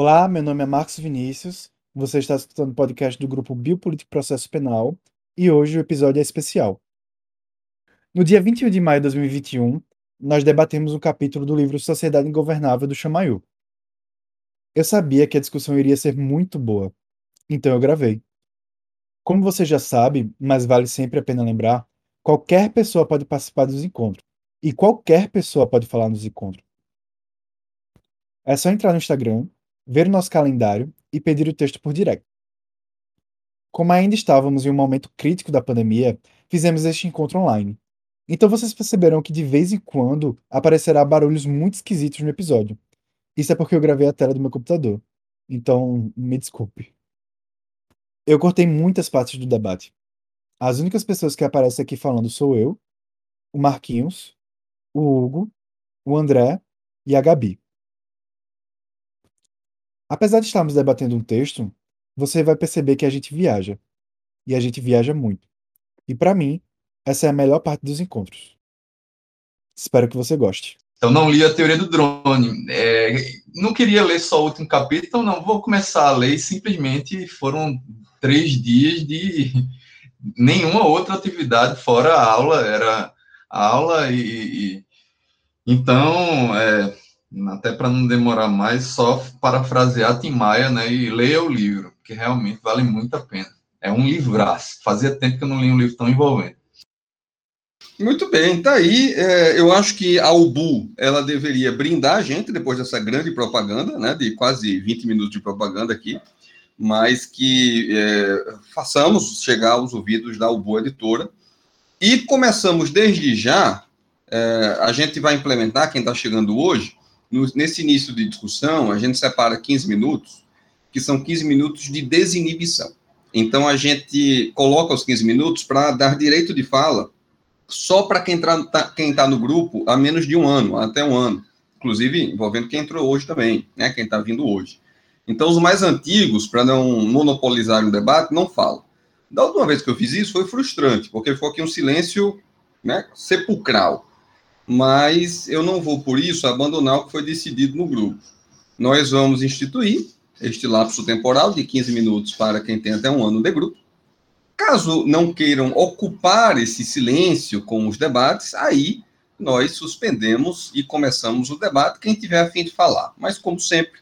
Olá, meu nome é Marcos Vinícius. Você está escutando o podcast do grupo Biopolítico Processo Penal e hoje o episódio é especial. No dia 21 de maio de 2021, nós debatemos um capítulo do livro Sociedade Ingovernável do Chamayu. Eu sabia que a discussão iria ser muito boa, então eu gravei. Como você já sabe, mas vale sempre a pena lembrar, qualquer pessoa pode participar dos encontros e qualquer pessoa pode falar nos encontros. É só entrar no Instagram ver o nosso calendário e pedir o texto por direct. Como ainda estávamos em um momento crítico da pandemia, fizemos este encontro online. Então vocês perceberão que de vez em quando aparecerá barulhos muito esquisitos no episódio. Isso é porque eu gravei a tela do meu computador. Então, me desculpe. Eu cortei muitas partes do debate. As únicas pessoas que aparecem aqui falando sou eu, o Marquinhos, o Hugo, o André e a Gabi. Apesar de estarmos debatendo um texto, você vai perceber que a gente viaja. E a gente viaja muito. E para mim, essa é a melhor parte dos encontros. Espero que você goste. Eu não li a teoria do drone. É, não queria ler só o último capítulo, então não vou começar a ler. Simplesmente foram três dias de nenhuma outra atividade fora a aula. Era aula e, e então é, até para não demorar mais, só parafrasear Tim Maia, né, e leia o livro, que realmente vale muito a pena. É um livraço. Fazia tempo que eu não li um livro tão envolvente. Muito bem, tá aí. É, eu acho que a UBU ela deveria brindar a gente depois dessa grande propaganda, né, de quase 20 minutos de propaganda aqui, mas que é, façamos chegar aos ouvidos da UBU Editora. E começamos desde já, é, a gente vai implementar, quem está chegando hoje, no, nesse início de discussão, a gente separa 15 minutos, que são 15 minutos de desinibição. Então, a gente coloca os 15 minutos para dar direito de fala só para quem está tá no grupo há menos de um ano, até um ano. Inclusive, envolvendo quem entrou hoje também, né, quem está vindo hoje. Então, os mais antigos, para não monopolizar o debate, não falam. Da última vez que eu fiz isso, foi frustrante, porque ficou aqui um silêncio né, sepulcral mas eu não vou, por isso, abandonar o que foi decidido no grupo. Nós vamos instituir este lapso temporal de 15 minutos para quem tem até um ano de grupo. Caso não queiram ocupar esse silêncio com os debates, aí nós suspendemos e começamos o debate, quem tiver afim de falar. Mas, como sempre,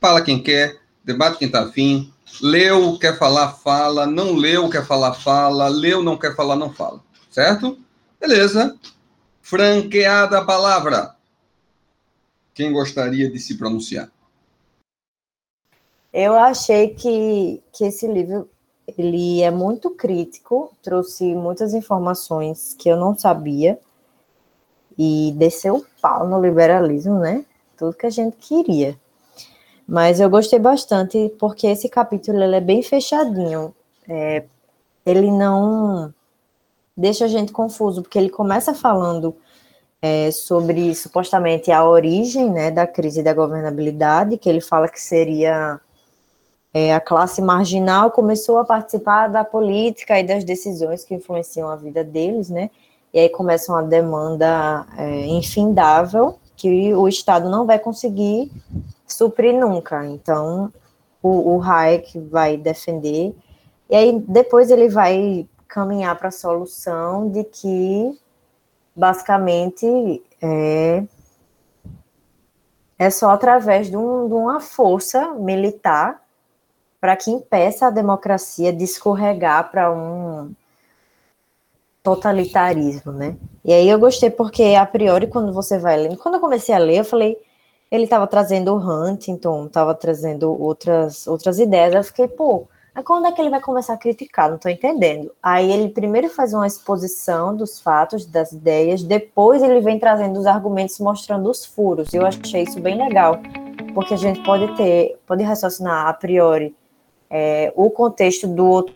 fala quem quer, debate quem está afim, leu, quer falar, fala, não leu, quer falar, fala, leu, não quer falar, não fala. Certo? Beleza franqueada a palavra. Quem gostaria de se pronunciar? Eu achei que, que esse livro ele é muito crítico, trouxe muitas informações que eu não sabia e desceu o pau no liberalismo, né? Tudo que a gente queria. Mas eu gostei bastante porque esse capítulo ele é bem fechadinho. É, ele não deixa a gente confuso, porque ele começa falando é, sobre supostamente a origem né, da crise da governabilidade, que ele fala que seria é, a classe marginal começou a participar da política e das decisões que influenciam a vida deles, né? E aí começa uma demanda é, infindável que o Estado não vai conseguir suprir nunca. Então, o, o Hayek vai defender, e aí depois ele vai caminhar para a solução de que, basicamente, é, é só através de, um, de uma força militar para que impeça a democracia de escorregar para um totalitarismo, né? E aí eu gostei porque, a priori, quando você vai lendo, quando eu comecei a ler, eu falei, ele estava trazendo o Huntington, estava trazendo outras, outras ideias, eu fiquei, pô, mas quando é que ele vai começar a criticar? Não estou entendendo. Aí ele primeiro faz uma exposição dos fatos, das ideias, depois ele vem trazendo os argumentos mostrando os furos. Eu achei isso bem legal, porque a gente pode ter, pode raciocinar a priori é, o contexto do outro.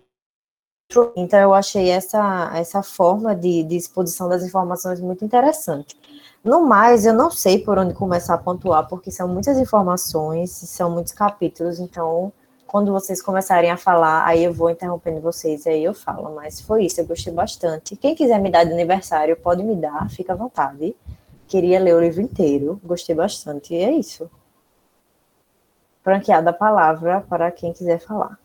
Então eu achei essa, essa forma de, de exposição das informações muito interessante. No mais, eu não sei por onde começar a pontuar, porque são muitas informações, são muitos capítulos, então quando vocês começarem a falar, aí eu vou interrompendo vocês, aí eu falo. Mas foi isso, eu gostei bastante. Quem quiser me dar de aniversário, pode me dar, fica à vontade. Queria ler o livro inteiro, gostei bastante, e é isso. franqueada a palavra para quem quiser falar.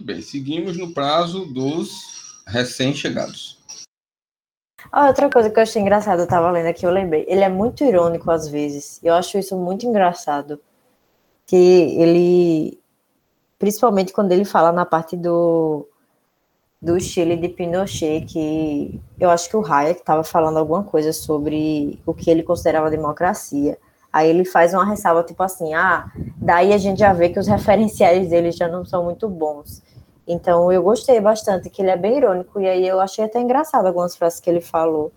Bem, seguimos no prazo dos recém-chegados. Ah, outra coisa que eu achei engraçado, eu tava lendo aqui, eu lembrei. Ele é muito irônico às vezes. Eu acho isso muito engraçado. Que ele. Principalmente quando ele fala na parte do. Do Chile de Pinochet, que eu acho que o Hayek estava falando alguma coisa sobre o que ele considerava democracia. Aí ele faz uma ressalva tipo assim: ah, daí a gente já vê que os referenciais dele já não são muito bons. Então eu gostei bastante, que ele é bem irônico, e aí eu achei até engraçado algumas frases que ele falou.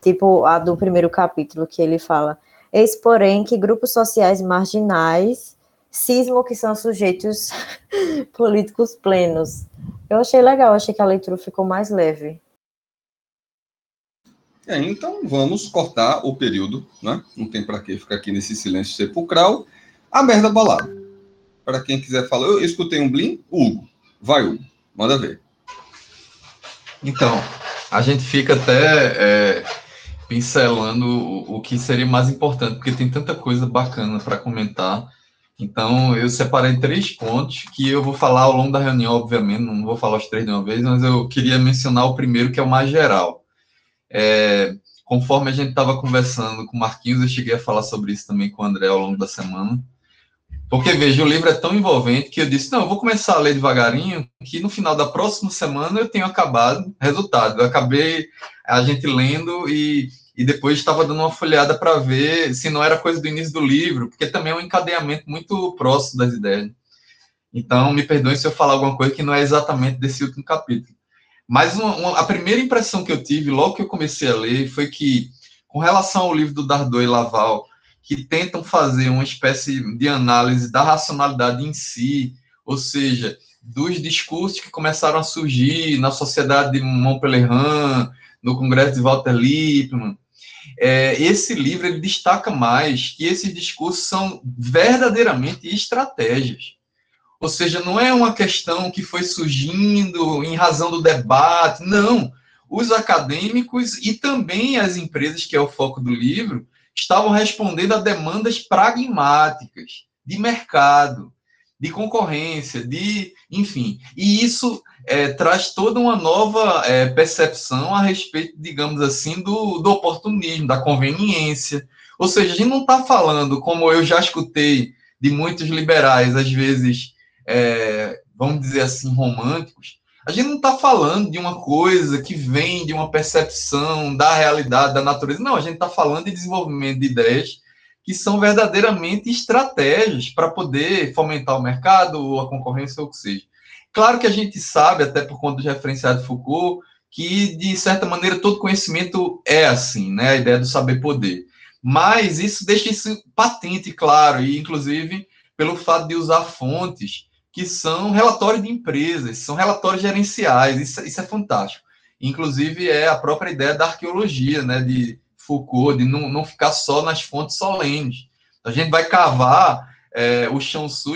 Tipo a do primeiro capítulo, que ele fala: Eis, porém, que grupos sociais marginais cismam que são sujeitos políticos plenos. Eu achei legal, achei que a leitura ficou mais leve. É, então vamos cortar o período, né? Não tem para que ficar aqui nesse silêncio sepulcral. A merda balada. Para quem quiser falar, eu escutei um blim, Hugo. Vai, Hugo, manda ver. Então, a gente fica até é, pincelando o, o, que seria mais importante, porque tem tanta coisa bacana para comentar. Então, eu separei três pontos que eu vou falar ao longo da reunião, obviamente, não vou falar os três de uma vez, mas eu queria mencionar o primeiro, que é o mais geral. É, conforme a gente estava conversando com o Marquinhos, eu cheguei a falar sobre isso também com o André ao longo da semana. Porque, veja, o livro é tão envolvente que eu disse, não, eu vou começar a ler devagarinho, que no final da próxima semana eu tenho acabado resultado. Eu acabei a gente lendo e, e depois estava dando uma folhada para ver se não era coisa do início do livro, porque também é um encadeamento muito próximo das ideias. Então, me perdoe se eu falar alguma coisa que não é exatamente desse último capítulo. Mas uma, uma, a primeira impressão que eu tive, logo que eu comecei a ler, foi que, com relação ao livro do Dardot e Laval, que tentam fazer uma espécie de análise da racionalidade em si, ou seja, dos discursos que começaram a surgir na sociedade de Montpellier, no Congresso de Walter Lippmann. É, esse livro ele destaca mais que esses discursos são verdadeiramente estratégias. Ou seja, não é uma questão que foi surgindo em razão do debate, não. Os acadêmicos e também as empresas, que é o foco do livro, estavam respondendo a demandas pragmáticas de mercado, de concorrência, de enfim. E isso é, traz toda uma nova é, percepção a respeito, digamos assim, do, do oportunismo, da conveniência. Ou seja, a gente não está falando, como eu já escutei de muitos liberais, às vezes, é, vamos dizer assim, românticos, a gente não está falando de uma coisa que vem de uma percepção da realidade, da natureza. Não, a gente está falando de desenvolvimento de ideias que são verdadeiramente estratégias para poder fomentar o mercado, ou a concorrência, ou o que seja. Claro que a gente sabe, até por conta do referenciado Foucault, que, de certa maneira, todo conhecimento é assim, né? A ideia do saber poder. Mas isso deixa isso patente, claro, e inclusive pelo fato de usar fontes que são relatórios de empresas, são relatórios gerenciais, isso, isso é fantástico. Inclusive, é a própria ideia da arqueologia, né, de Foucault, de não, não ficar só nas fontes solenes. A gente vai cavar é, o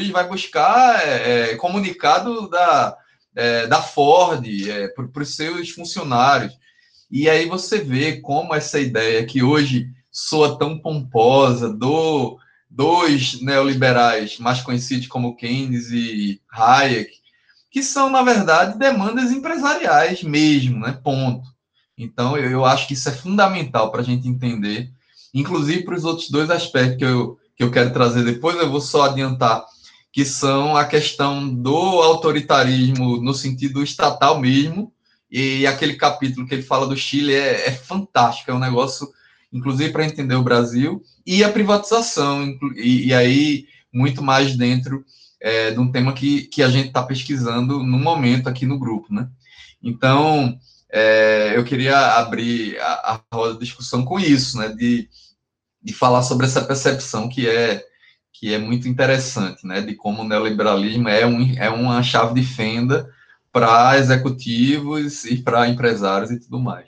e vai buscar é, é comunicado da, é, da Ford é, para os seus funcionários. E aí você vê como essa ideia que hoje soa tão pomposa do dois neoliberais mais conhecidos como Keynes e Hayek, que são, na verdade, demandas empresariais mesmo, né? Ponto. Então, eu acho que isso é fundamental para a gente entender, inclusive para os outros dois aspectos que eu, que eu quero trazer depois, eu vou só adiantar, que são a questão do autoritarismo no sentido estatal mesmo, e aquele capítulo que ele fala do Chile é, é fantástico, é um negócio inclusive para entender o Brasil, e a privatização, e, e aí muito mais dentro é, de um tema que, que a gente está pesquisando no momento aqui no grupo, né? Então, é, eu queria abrir a, a roda de discussão com isso, né? De, de falar sobre essa percepção que é que é muito interessante, né? De como o neoliberalismo é, um, é uma chave de fenda para executivos e para empresários e tudo mais.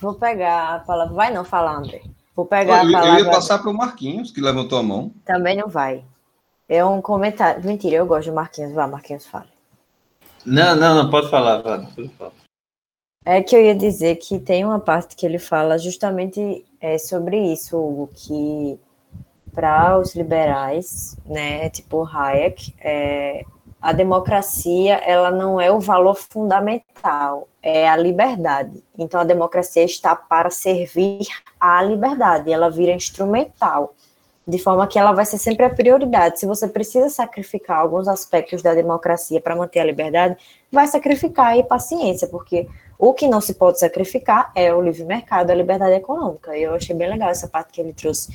Vou pegar a palavra. Vai não falar, André. Vou pegar eu, a palavra. Eu ia passar para o Marquinhos, que levantou a mão. Também não vai. É um comentário. Mentira, eu gosto do Marquinhos. Vai, Marquinhos, fala. Não, não, não, pode falar. É que eu ia dizer que tem uma parte que ele fala justamente é, sobre isso, Hugo, que para os liberais, né, tipo Hayek, é, a democracia ela não é o valor fundamental, é a liberdade. Então a democracia está para servir à liberdade, ela vira instrumental, de forma que ela vai ser sempre a prioridade. Se você precisa sacrificar alguns aspectos da democracia para manter a liberdade, vai sacrificar e paciência, porque o que não se pode sacrificar é o livre mercado, a liberdade econômica. E eu achei bem legal essa parte que ele trouxe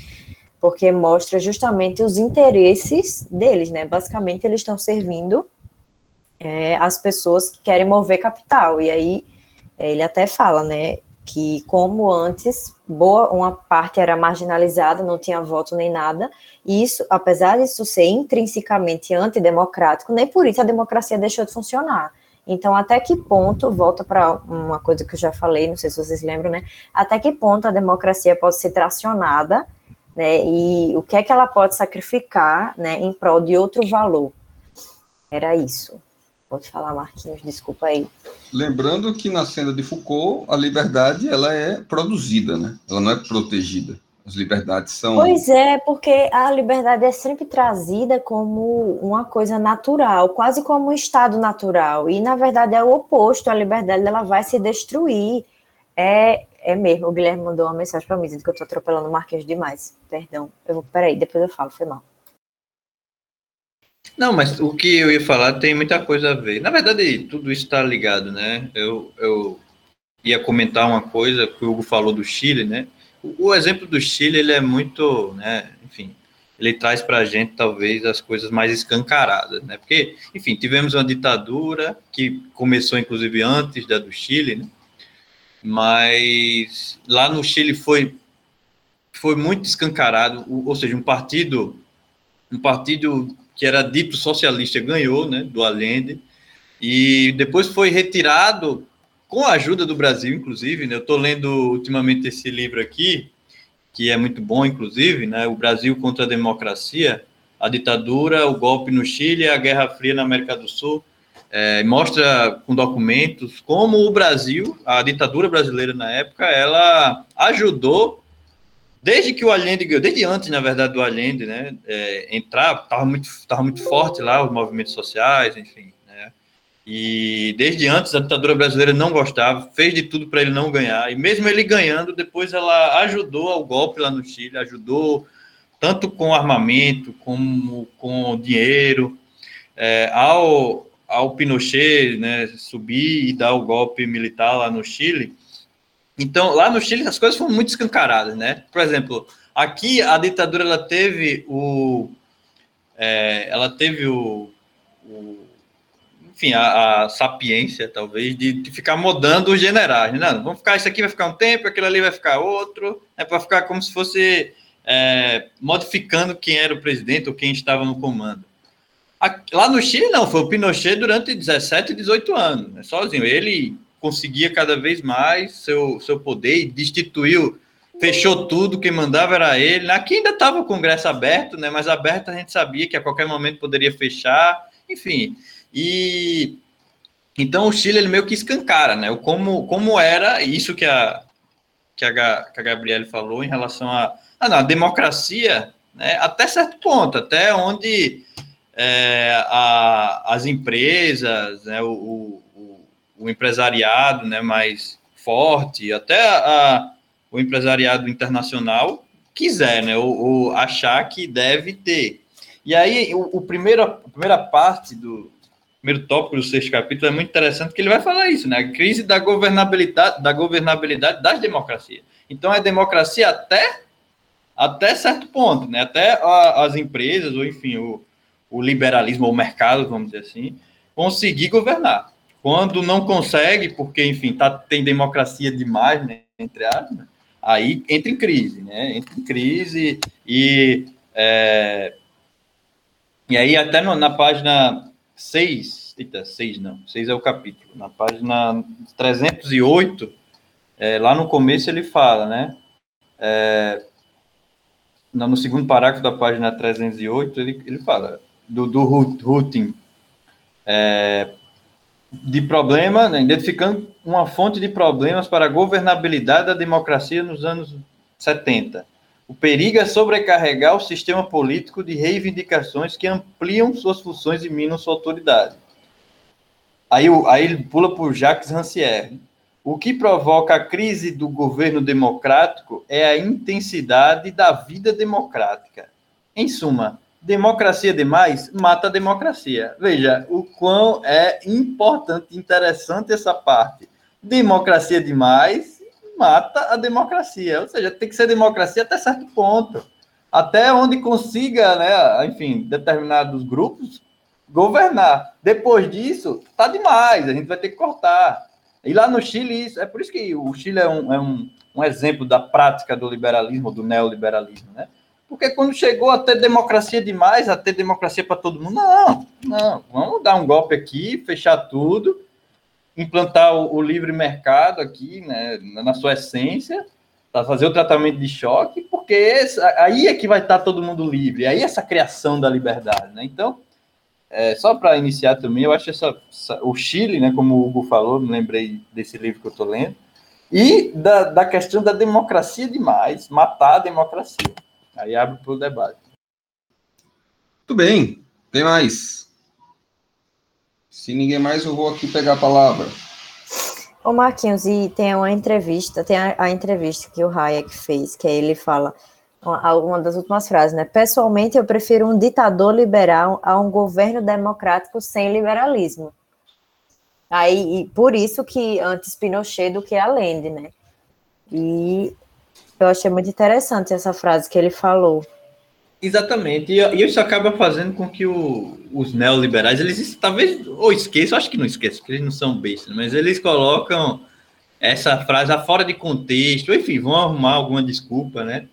porque mostra justamente os interesses deles, né? Basicamente, eles estão servindo é, as pessoas que querem mover capital. E aí, ele até fala, né? Que como antes, boa uma parte era marginalizada, não tinha voto nem nada, e isso, apesar disso ser intrinsecamente antidemocrático, nem por isso a democracia deixou de funcionar. Então, até que ponto, volta para uma coisa que eu já falei, não sei se vocês lembram, né? Até que ponto a democracia pode ser tracionada né? E o que é que ela pode sacrificar, né, em prol de outro valor? Era isso. Pode falar, Marquinhos, desculpa aí. Lembrando que na cena de Foucault, a liberdade ela é produzida, né? Ela não é protegida. As liberdades são. Pois é, porque a liberdade é sempre trazida como uma coisa natural, quase como um estado natural. E na verdade é o oposto. A liberdade ela vai se destruir. É, é mesmo, o Guilherme mandou uma mensagem para mim dizendo que eu tô atropelando o Marquinhos demais. Perdão. Eu vou, peraí, depois eu falo, foi mal. Não, mas o que eu ia falar tem muita coisa a ver. Na verdade, tudo isso está ligado, né? Eu, eu ia comentar uma coisa que o Hugo falou do Chile, né? O, o exemplo do Chile, ele é muito, né? Enfim, ele traz para a gente, talvez, as coisas mais escancaradas, né? Porque, enfim, tivemos uma ditadura que começou, inclusive, antes da do Chile, né? mas lá no Chile foi foi muito escancarado, ou seja, um partido um partido que era dito socialista ganhou, né, do Allende, e depois foi retirado com a ajuda do Brasil, inclusive, né? Eu estou lendo ultimamente esse livro aqui, que é muito bom, inclusive, né? O Brasil contra a democracia, a ditadura, o golpe no Chile, a Guerra Fria na América do Sul é, mostra com documentos como o Brasil, a ditadura brasileira na época, ela ajudou, desde que o Allende ganhou, desde antes, na verdade, do Allende, né, é, entrar, estava muito, tava muito forte lá, os movimentos sociais, enfim, né, e desde antes a ditadura brasileira não gostava, fez de tudo para ele não ganhar, e mesmo ele ganhando, depois ela ajudou ao golpe lá no Chile, ajudou tanto com armamento, como com dinheiro, é, ao ao Pinochet né, subir e dar o golpe militar lá no Chile. Então, lá no Chile as coisas foram muito escancaradas, né? Por exemplo, aqui a ditadura ela teve o, é, ela teve o, o enfim, a, a, sapiência talvez de, de, ficar mudando os generais. Né? Não, vamos ficar isso aqui vai ficar um tempo, aquilo ali vai ficar outro, é para ficar como se fosse é, modificando quem era o presidente ou quem estava no comando. Lá no Chile, não, foi o Pinochet durante 17, 18 anos, né, sozinho. Ele conseguia cada vez mais seu, seu poder e destituiu, fechou tudo, quem mandava era ele. Aqui ainda estava o Congresso aberto, né, mas aberto a gente sabia que a qualquer momento poderia fechar, enfim. E então o Chile ele meio que escancara, né, como, como era isso que a, que a, que a Gabriele falou em relação a, a, a democracia, né, até certo ponto, até onde é, a, as empresas, né, o, o, o, empresariado né, mais forte, até a, o empresariado internacional quiser, né, ou, ou, achar que deve ter. E aí, o, o primeiro, a primeira parte do primeiro tópico do sexto capítulo é muito interessante, que ele vai falar isso, né, a crise da governabilidade, da governabilidade das democracias. Então, é democracia até, até certo ponto, né, até a, as empresas, ou enfim, o, o liberalismo ou o mercado, vamos dizer assim, conseguir governar. Quando não consegue, porque, enfim, tá, tem democracia demais, né, entre aspas, aí entra em crise, né? Entra em crise e. É, e aí, até no, na página 6, eita, 6 não, 6 é o capítulo, na página 308, é, lá no começo ele fala, né? É, no segundo parágrafo da página 308, ele, ele fala: do, do routing é, de problema, né, identificando uma fonte de problemas para a governabilidade da democracia nos anos 70. O perigo é sobrecarregar o sistema político de reivindicações que ampliam suas funções e minam sua autoridade. Aí, aí ele pula por Jacques Rancière. O que provoca a crise do governo democrático é a intensidade da vida democrática. Em suma, democracia demais mata a democracia. Veja o quão é importante, interessante essa parte. Democracia demais mata a democracia. Ou seja, tem que ser democracia até certo ponto. Até onde consiga, né, enfim, determinados grupos governar. Depois disso, tá demais, a gente vai ter que cortar. E lá no Chile, isso, é por isso que o Chile é um, é um, um exemplo da prática do liberalismo, do neoliberalismo, né? Porque quando chegou a ter democracia demais, a ter democracia para todo mundo, não, não, vamos dar um golpe aqui, fechar tudo, implantar o, o livre mercado aqui, né, na sua essência, para fazer o tratamento de choque, porque esse, aí é que vai estar todo mundo livre, aí é essa criação da liberdade, né? Então, é, só para iniciar também, eu acho essa, essa, o Chile, né, como o Hugo falou, me lembrei desse livro que eu estou lendo, e da, da questão da democracia demais, matar a democracia. Aí abre para o debate. Muito bem, tem mais. Se ninguém mais, eu vou aqui pegar a palavra. Ô Marquinhos, e tem uma entrevista, tem a, a entrevista que o Hayek fez, que aí ele fala uma das últimas frases, né? Pessoalmente, eu prefiro um ditador liberal a um governo democrático sem liberalismo. Aí, por isso que antes Pinochet do que Allende, né? E eu achei muito interessante essa frase que ele falou. Exatamente, e isso acaba fazendo com que o, os neoliberais, eles talvez, ou esqueçam, acho que não esqueçam, porque eles não são bestas, mas eles colocam essa frase fora de contexto, enfim, vão arrumar alguma desculpa, né?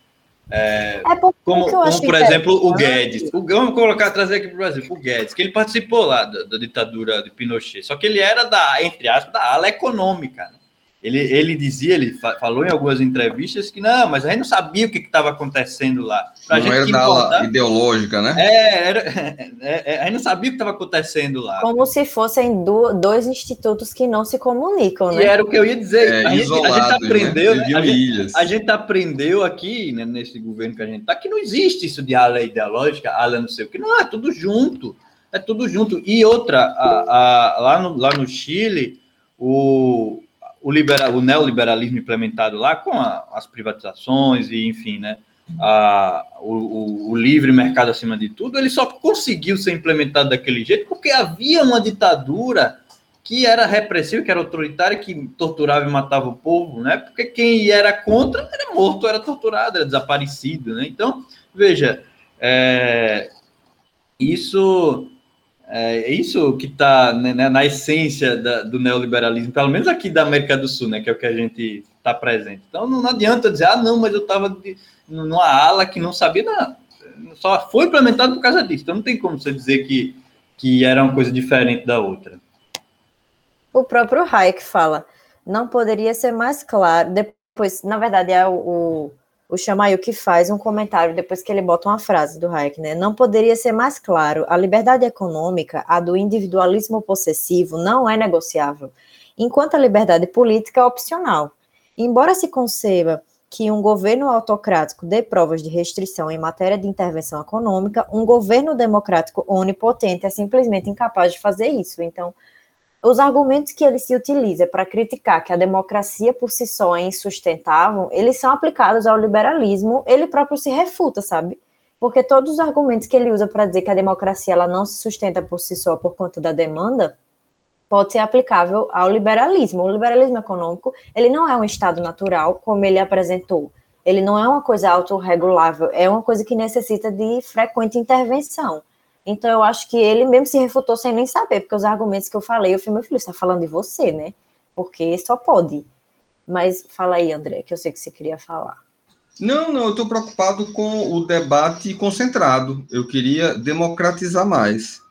É, é como, como por exemplo, o Guedes. O, vamos colocar, trazer aqui para o Brasil, o Guedes, que ele participou lá da, da, ditadura de Pinochet, só que ele era da, entre aspas, da ala econômica. Né? Ele, ele dizia, ele falou em algumas entrevistas que não, mas a gente não sabia o que estava acontecendo lá. Pra não era da ala ideológica, né? É, era, é, é, a gente não sabia o que estava acontecendo lá. Como se fossem do, dois institutos que não se comunicam, né? E era o que eu ia dizer. É, a, gente, a gente aprendeu, né? a, gente, a, gente, aprendeu aqui, né, nesse governo que a gente está, que não existe isso de ala ideológica, ala não sei o que, não, é tudo junto. É tudo junto. E outra, a, a, lá, no, lá no Chile, o, o, liberal, o neoliberalismo implementado lá com a, as privatizações e, enfim, né, a, o, o, livre mercado acima de tudo, ele só conseguiu ser implementado daquele jeito porque havia uma ditadura que era repressiva, que era autoritária, que torturava e matava o povo, né? Porque quem era contra era morto, era torturado, era desaparecido, né? Então, veja, é, isso é isso que está né, né, na essência da, do neoliberalismo, pelo menos aqui da América do Sul, né, que é o que a gente está presente. Então não, não, adianta dizer, ah, não, mas eu estava numa ala que não sabia nada. Só foi implementado por causa disso. Então não tem como você dizer que, que era uma coisa diferente da outra. O próprio Hayek fala, não poderia ser mais claro. Depois, na verdade, é o, o o que faz um comentário depois que ele bota uma frase do Hayek, né? Não poderia ser mais claro. A liberdade econômica, a do individualismo possessivo, não é negociável, enquanto a liberdade política é opcional. Embora se conceba que um governo autocrático dê provas de restrição em matéria de intervenção econômica, um governo democrático onipotente é simplesmente incapaz de fazer isso. Então, os argumentos que ele se utiliza para criticar que a democracia por si só é insustentável, eles são aplicados ao liberalismo, ele próprio se refuta, sabe? Porque todos os argumentos que ele usa para dizer que a democracia ela não se sustenta por si só por conta da demanda, pode ser aplicável ao liberalismo. O liberalismo econômico, ele não é um estado natural, como ele apresentou. Ele não é uma coisa autorregulável, é uma coisa que necessita de frequente intervenção. Então eu acho que ele mesmo se refutou sem nem saber, porque os argumentos que eu falei, eu falei, meu filho, está falando de você, né? Porque só pode. Mas fala aí, André, que eu sei que você queria falar. Não, não, eu estou preocupado com o debate concentrado. Eu queria democratizar mais.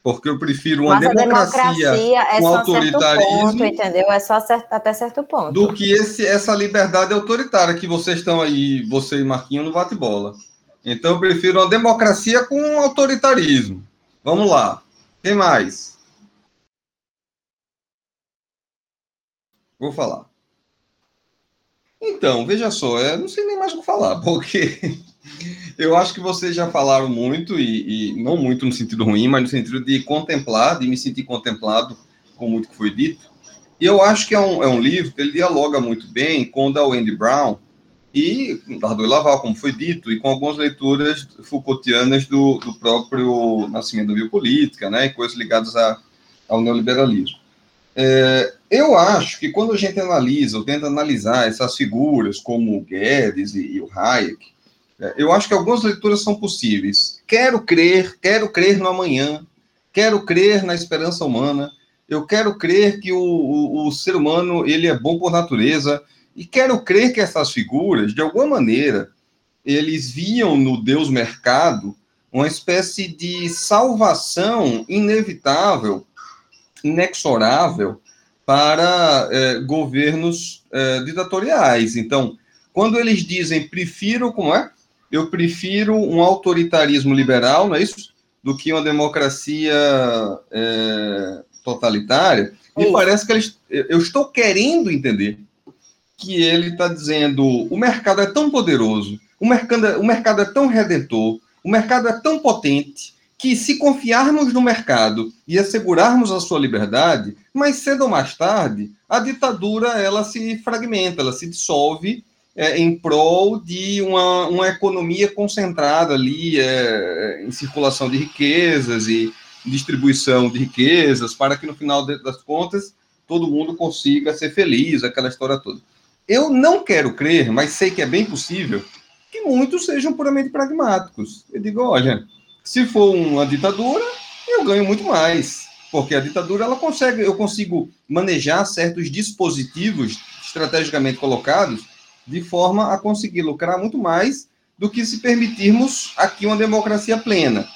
Porque eu prefiro uma democracia, democracia é com autoritarismo. Ponto, entendeu? É só até certo ponto. Do que esse, essa liberdade autoritária que vocês estão aí, você e Marquinho, no bate-bola. Então, eu prefiro uma democracia com autoritarismo. Vamos lá. Quem mais? Vou falar. Então, veja só, eu não sei nem mais o que falar, porque eu acho que vocês já falaram muito, e, e, não muito no sentido ruim, mas no sentido de contemplar, de me sentir contemplado com muito que foi dito. E eu acho que é um, é um livro que ele dialoga muito bem com o da Wendy Brown e da Ardoi Laval, como foi dito, e com algumas leituras Foucaultianas do, do próprio nascimento da biopolítica, né, e coisas ligadas a, ao neoliberalismo. É, eu acho que quando a gente analisa, ou tenta analisar essas figuras como o Guedes e, e o Hayek, é, eu acho que algumas leituras são possíveis. Quero crer, quero crer no amanhã, quero crer na esperança humana, eu quero crer que o, o, o ser humano ele é bom por natureza, e quero crer que essas figuras, de alguma maneira, eles viam no Deus mercado uma espécie de salvação inevitável, inexorável para é, governos é, ditatoriais. Então, quando eles dizem prefiro, como é? Eu prefiro um autoritarismo liberal, não é isso? Do que uma democracia é, totalitária. Me parece que eles, eu estou querendo entender que ele está dizendo: o mercado é tão poderoso, o mercado, o mercado é tão redentor, o mercado é tão potente, que se confiarmos no mercado e assegurarmos a sua liberdade, mais cedo ou mais tarde, a ditadura ela se fragmenta, ela se dissolve é, em prol de uma, uma economia concentrada ali é, em circulação de riquezas e distribuição de riquezas, para que no final das contas todo mundo consiga ser feliz, aquela história toda. Eu não quero crer, mas sei que é bem possível, que muitos sejam puramente pragmáticos. Eu digo, olha, se for uma ditadura, eu ganho muito mais, porque a ditadura ela consegue, eu consigo manejar certos dispositivos estrategicamente colocados de forma a conseguir lucrar muito mais do que se permitirmos aqui uma democracia plena.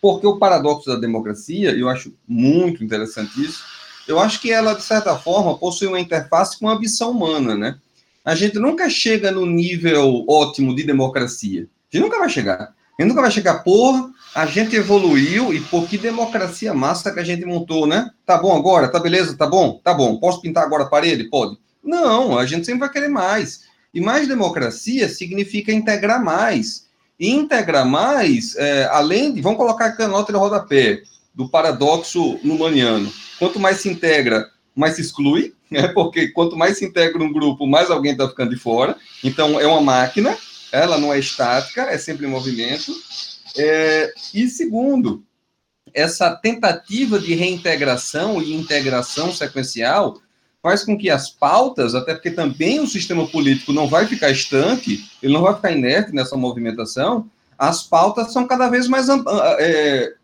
Porque o paradoxo da democracia, eu acho muito interessante isso, eu acho que ela, de certa forma, possui uma interface com a ambição humana, né? A gente nunca chega no nível ótimo de democracia. A gente nunca vai chegar. A gente nunca vai chegar, porra, a gente evoluiu e por que democracia massa que a gente montou, né? Tá bom agora? Tá beleza? Tá bom? Tá bom. Posso pintar agora a parede? Pode. Não, a gente sempre vai querer mais. E mais democracia significa integrar mais. E integrar mais, é, além de. Vamos colocar a nota de rodapé do paradoxo numaniano. Quanto mais se integra, mais se exclui, né? porque quanto mais se integra um grupo, mais alguém está ficando de fora. Então, é uma máquina, ela não é estática, é sempre em movimento. É, e segundo, essa tentativa de reintegração e integração sequencial faz com que as pautas, até porque também o sistema político não vai ficar estanque, ele não vai ficar inerte nessa movimentação, as pautas são cada vez mais é,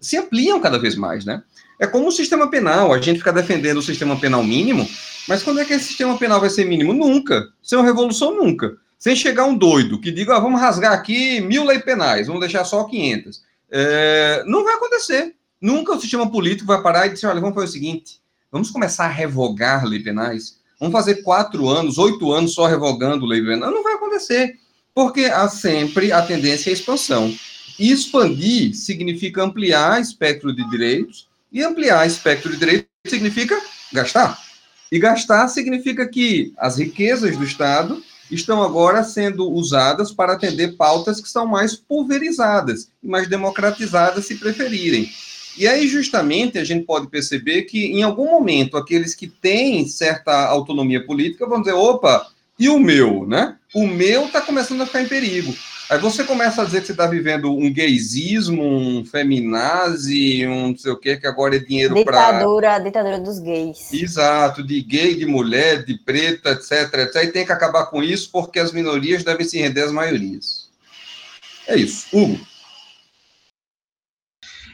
se ampliam cada vez mais, né? É como o sistema penal, a gente fica defendendo o sistema penal mínimo, mas quando é que esse sistema penal vai ser mínimo? Nunca. Sem uma revolução, nunca. Sem chegar um doido que diga, ah, vamos rasgar aqui mil leis penais, vamos deixar só 500. É, não vai acontecer. Nunca o sistema político vai parar e dizer, olha, vamos fazer o seguinte, vamos começar a revogar leis penais. Vamos fazer quatro anos, oito anos só revogando lei penal. Não vai acontecer, porque há sempre a tendência à expansão. E expandir significa ampliar espectro de direitos, e ampliar espectro de direitos significa gastar. E gastar significa que as riquezas do Estado estão agora sendo usadas para atender pautas que são mais pulverizadas e mais democratizadas, se preferirem. E aí, justamente, a gente pode perceber que, em algum momento, aqueles que têm certa autonomia política vão dizer: opa, e o meu, né? O meu está começando a ficar em perigo. Aí você começa a dizer que você está vivendo um gaysismo, um feminazi, um não sei o quê, que agora é dinheiro para. Ditadura, ditadura dos gays. Exato, de gay, de mulher, de preta, etc, etc. E tem que acabar com isso porque as minorias devem se render às maiorias. É isso. Hugo.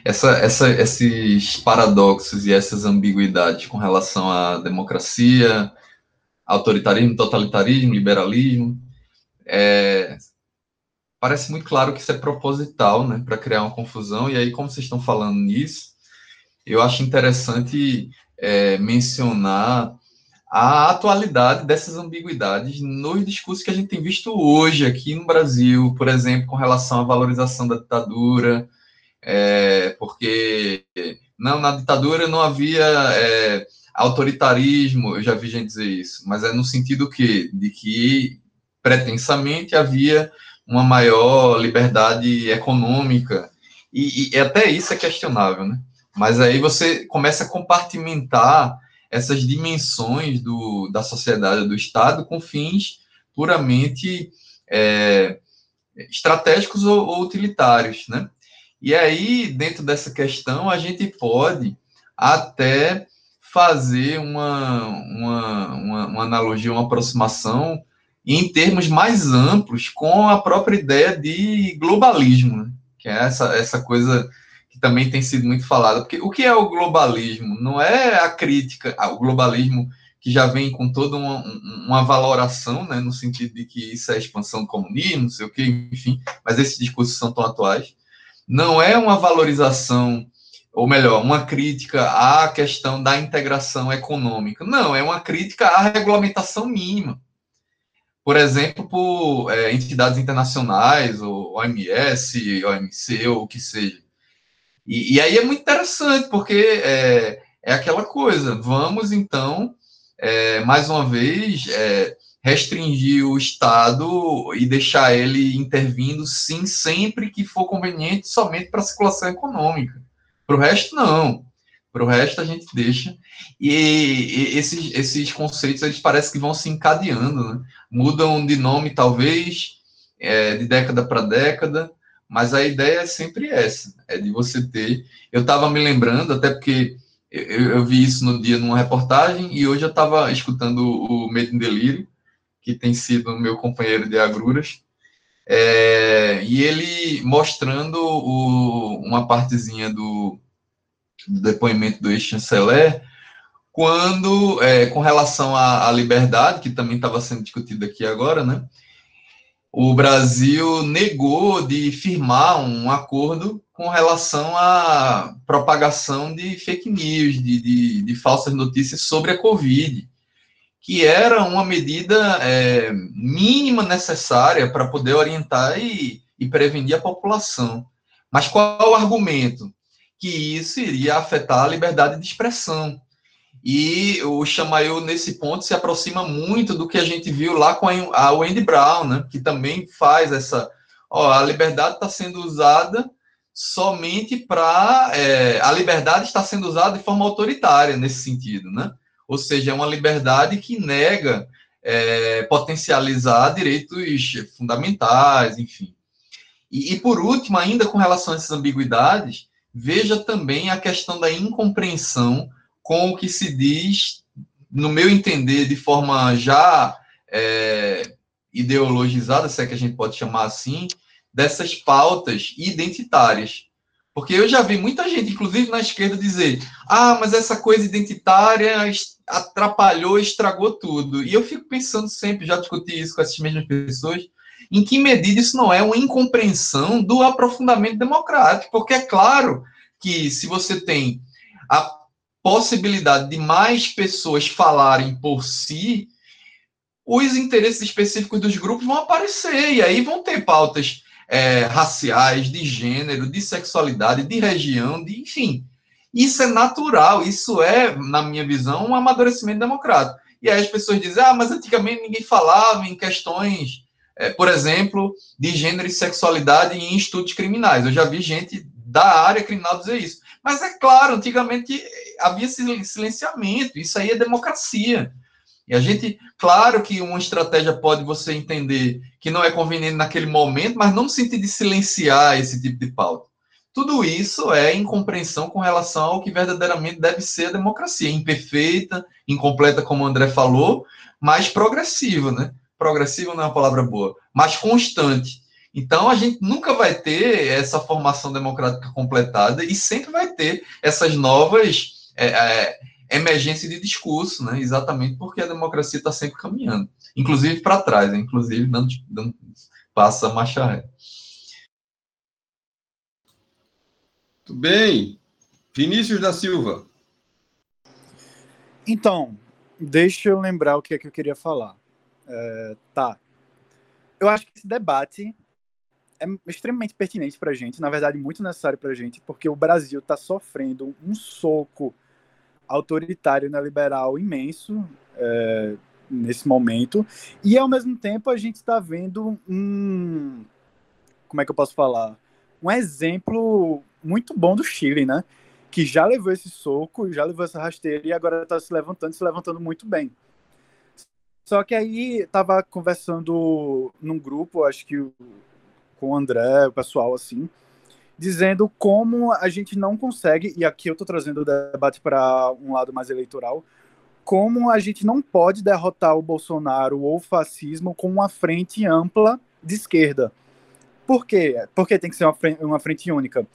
Essa, essa, esses paradoxos e essas ambiguidades com relação à democracia, autoritarismo, totalitarismo, liberalismo, é, parece muito claro que isso é proposital, né, para criar uma confusão. E aí, como vocês estão falando nisso, eu acho interessante é, mencionar a atualidade dessas ambiguidades nos discursos que a gente tem visto hoje aqui no Brasil, por exemplo, com relação à valorização da ditadura, é, porque não, na ditadura não havia é, autoritarismo, eu já vi gente dizer isso, mas é no sentido que de que pretensamente havia uma maior liberdade econômica e, e até isso é questionável, né? Mas aí você começa a compartimentar essas dimensões do, da sociedade, do Estado, com fins puramente é, estratégicos ou, ou, utilitários, né? E aí, dentro dessa questão, a gente pode até fazer uma, uma, uma, uma analogia, uma aproximação em termos mais amplos com a própria ideia de globalismo, né? que é essa, essa coisa que também tem sido muito falada. Porque o que é o globalismo? Não é a crítica, o globalismo que já vem com toda uma, uma valoração, né, no sentido de que isso é expansão do comunismo, não sei o quê, enfim, mas esses discursos são tão atuais. Não é uma valorização, ou melhor, uma crítica à questão da integração econômica. Não, é uma crítica à regulamentação mínima. Por exemplo, por é, entidades internacionais, ou OMS, OMC, ou o que seja. E, e aí é muito interessante, porque é, é aquela coisa, vamos então é, mais uma vez, é, restringir o Estado e deixar ele intervindo, sim, sempre que for conveniente, somente para a circulação econômica. Para o resto, não. Para o resto, a gente deixa. E, e, esses, esses conceitos, eles parecem que vão se encadeando, né? Mudam de nome, talvez, é, de década para década, mas a ideia é sempre essa, é de você ter... Eu estava me lembrando, até porque eu, eu, vi isso no dia numa reportagem e hoje eu estava escutando o Medo em Delírio, que tem sido meu companheiro de agruras, é, e ele mostrando o, uma partezinha do, do depoimento do ex-chanceler, quando, é, com relação à, à liberdade, que também estava sendo discutido aqui agora, né? o Brasil negou de firmar um acordo com relação à propagação de fake news, de, de, de falsas notícias sobre a Covid, que era uma medida é, mínima necessária para poder orientar e, e prevenir a população. Mas qual o argumento? Que isso iria afetar a liberdade de expressão. E o Chamayu, nesse ponto, se aproxima muito do que a gente viu lá com a Wendy Brown, né? que também faz essa. Ó, a liberdade está sendo usada somente para. É, a liberdade está sendo usada de forma autoritária nesse sentido, né? Ou seja, é uma liberdade que nega é, potencializar direitos fundamentais, enfim. E, e, por último, ainda com relação a essas ambiguidades, veja também a questão da incompreensão com o que se diz, no meu entender, de forma já é, ideologizada, se é que a gente pode chamar assim, dessas pautas identitárias. Porque eu já vi muita gente, inclusive na esquerda, dizer: ah, mas essa coisa identitária atrapalhou, estragou tudo. E eu fico pensando sempre, já discuti isso com essas mesmas pessoas, em que medida isso não é uma incompreensão do aprofundamento democrático. Porque é claro que se você tem a possibilidade de mais pessoas falarem por si, os interesses específicos dos grupos vão aparecer, e aí vão ter pautas é, raciais, de gênero, de sexualidade, de região, de enfim. Isso é natural, isso é, na minha visão, um amadurecimento democrático. E aí as pessoas dizem, ah, mas antigamente ninguém falava em questões, é, por exemplo, de gênero e sexualidade em estudos criminais. Eu já vi gente da área criminal dizer isso. Mas é claro, antigamente havia silenciamento, isso aí é democracia. E a gente, claro que uma estratégia pode você entender que não é conveniente naquele momento, mas não no sentido de silenciar esse tipo de pauta. Tudo isso é incompreensão com relação ao que verdadeiramente deve ser a democracia, imperfeita, incompleta, como o André falou, mas progressiva, né? Progressiva não é uma palavra boa, mas constante. Então, a gente nunca vai ter essa formação democrática completada e sempre vai ter essas novas é, é, emergências de discurso, né? exatamente porque a democracia está sempre caminhando, inclusive para trás, né? inclusive não, não passa a marcha ré. Muito bem. Vinícius da Silva. Então, deixa eu lembrar o que é que eu queria falar. É, tá. Eu acho que esse debate é extremamente pertinente para a gente, na verdade, muito necessário para a gente, porque o Brasil está sofrendo um soco autoritário neoliberal imenso é, nesse momento, e ao mesmo tempo a gente está vendo um. Como é que eu posso falar? Um exemplo muito bom do Chile, né? Que já levou esse soco, já levou essa rasteira e agora está se levantando, se levantando muito bem. Só que aí tava conversando num grupo, acho que com o André, o pessoal assim, dizendo como a gente não consegue, e aqui eu estou trazendo o debate para um lado mais eleitoral, como a gente não pode derrotar o Bolsonaro ou o fascismo com uma frente ampla de esquerda. Por quê? Porque tem que ser uma frente, uma frente única.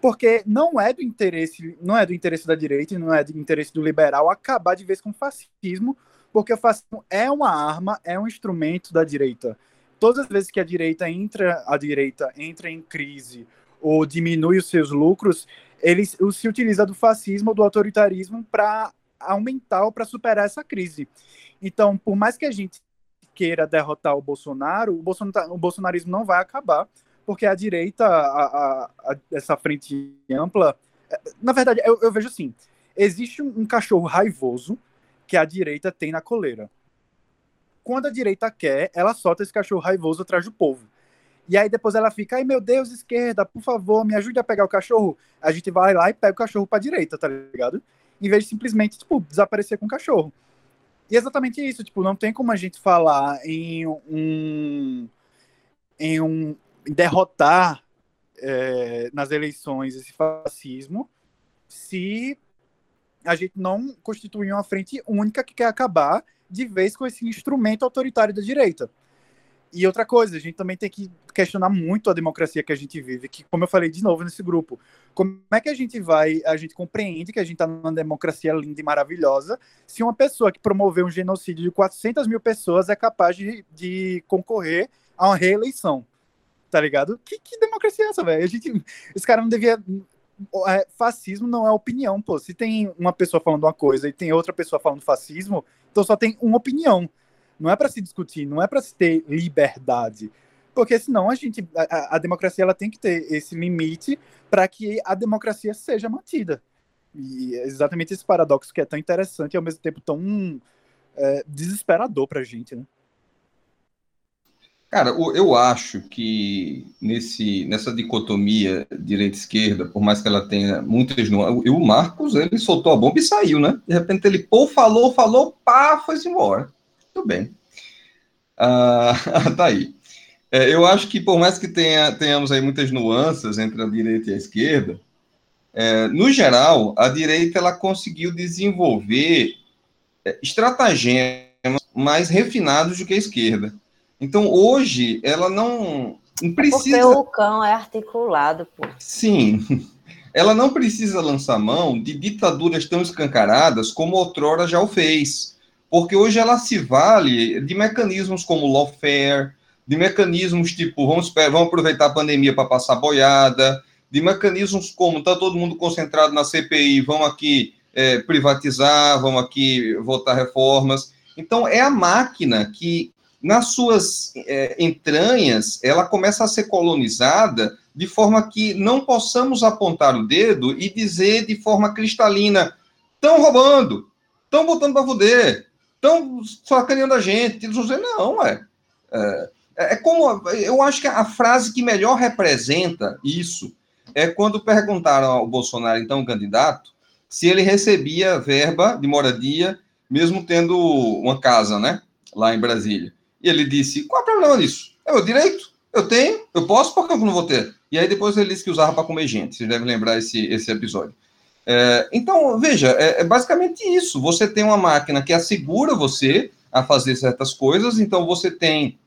Porque não é do interesse, não é do interesse da direita não é do interesse do liberal acabar de vez com o fascismo, porque o fascismo é uma arma, é um instrumento da direita. Todas as vezes que a direita entra, a direita entra em crise ou diminui os seus lucros, ele se utiliza do fascismo, do autoritarismo para aumentar ou para superar essa crise. Então, por mais que a gente queira derrotar o Bolsonaro, o, Bolsonaro, o bolsonarismo não vai acabar, porque a direita, a, a, a, essa frente ampla, é, na verdade, eu, eu vejo assim, existe um, um cachorro raivoso que a direita tem na coleira. Quando a direita quer, ela solta esse cachorro raivoso atrás do povo. E aí depois ela fica, ai meu Deus, esquerda, por favor, me ajude a pegar o cachorro. A gente vai lá e pega o cachorro pra direita, tá ligado? Em vez de simplesmente, tipo, desaparecer com o cachorro. E é exatamente isso, tipo, não tem como a gente falar em um. em um. Em derrotar é, nas eleições esse fascismo se a gente não constituir uma frente única que quer acabar de vez com esse instrumento autoritário da direita. E outra coisa, a gente também tem que questionar muito a democracia que a gente vive, que, como eu falei de novo nesse grupo, como é que a gente vai, a gente compreende que a gente está numa democracia linda e maravilhosa, se uma pessoa que promoveu um genocídio de 400 mil pessoas é capaz de, de concorrer a uma reeleição, tá ligado? Que, que democracia é essa, velho? Esse cara não devia... É, fascismo não é opinião, pô. Se tem uma pessoa falando uma coisa e tem outra pessoa falando fascismo, então só tem uma opinião. Não é para se discutir, não é para se ter liberdade. Porque senão a gente. A, a democracia ela tem que ter esse limite para que a democracia seja mantida. E é exatamente esse paradoxo que é tão interessante e ao mesmo tempo tão é, desesperador para a gente, né? Cara, eu acho que nesse, nessa dicotomia direita-esquerda, por mais que ela tenha muitas nuances, o Marcos, ele soltou a bomba e saiu, né? De repente ele, pô, falou, falou, pá, foi embora. Tudo bem. Ah, tá aí. É, eu acho que, por mais que tenha, tenhamos aí muitas nuances entre a direita e a esquerda, é, no geral, a direita ela conseguiu desenvolver é, estratagemas mais refinados do que a esquerda. Então, hoje, ela não, não precisa. É porque o cão é articulado, pô. Sim. Ela não precisa lançar mão de ditaduras tão escancaradas como outrora já o fez porque hoje ela se vale de mecanismos como lawfare, de mecanismos tipo, vamos, vamos aproveitar a pandemia para passar boiada, de mecanismos como está todo mundo concentrado na CPI, vão aqui é, privatizar, vão aqui votar reformas. Então, é a máquina que, nas suas é, entranhas, ela começa a ser colonizada de forma que não possamos apontar o dedo e dizer de forma cristalina: estão roubando, estão botando para foder, estão sacaneando a gente. Eles vão dizer, não, é, é. É como. Eu acho que a frase que melhor representa isso é quando perguntaram ao Bolsonaro, então candidato, se ele recebia verba de moradia, mesmo tendo uma casa, né? Lá em Brasília. E ele disse: qual é o problema disso? É meu direito, eu tenho, eu posso, por que eu não vou ter? E aí depois ele disse que usava para comer gente. Vocês devem lembrar esse, esse episódio. É, então, veja, é, é, basicamente isso. Você tem uma máquina que assegura você a fazer certas coisas, então você tem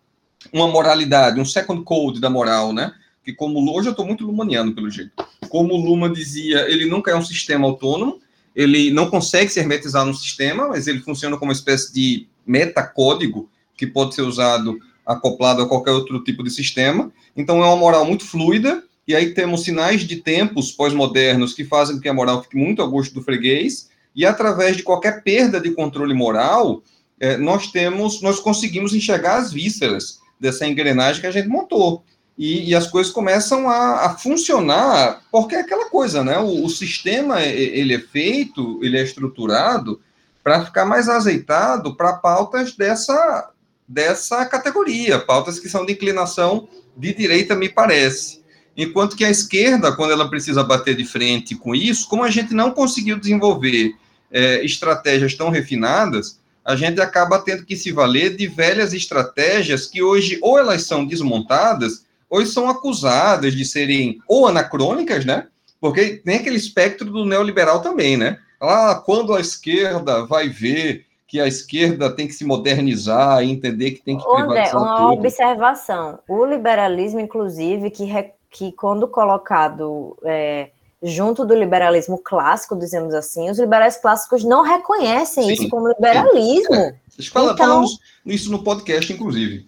uma moralidade, um second code da moral, né? Que como hoje eu estou muito lumaniano pelo jeito. Como Luma dizia, ele nunca é um sistema autônomo, ele não consegue se hermetizar no sistema, mas ele funciona como uma espécie de metacódigo que pode ser usado acoplado a qualquer outro tipo de sistema. Então é uma moral muito fluida, e aí temos sinais de tempos pós-modernos que fazem com que a moral fique muito a gosto do freguês, e através de qualquer perda de controle moral, é, nós temos, nós conseguimos enxergar as vísceras dessa engrenagem que a gente montou. e, e as coisas começam a, a, funcionar, porque é aquela coisa, né? O, o, sistema, ele é feito, ele é estruturado para ficar mais azeitado para pautas dessa, dessa categoria, pautas que são de inclinação de direita, me parece. Enquanto que a esquerda, quando ela precisa bater de frente com isso, como a gente não conseguiu desenvolver é, estratégias tão refinadas, a gente acaba tendo que se valer de velhas estratégias que hoje ou elas são desmontadas ou são acusadas de serem ou anacrônicas, né? Porque tem aquele espectro do neoliberal também, né? Ah, quando a esquerda vai ver que a esquerda tem que se modernizar e entender que tem que André, uma tudo. observação. O liberalismo, inclusive, que, re, que quando colocado é, junto do liberalismo clássico, dizemos assim, os liberais clássicos não reconhecem sim, isso como liberalismo. É. Fala, então, falamos isso no podcast, inclusive.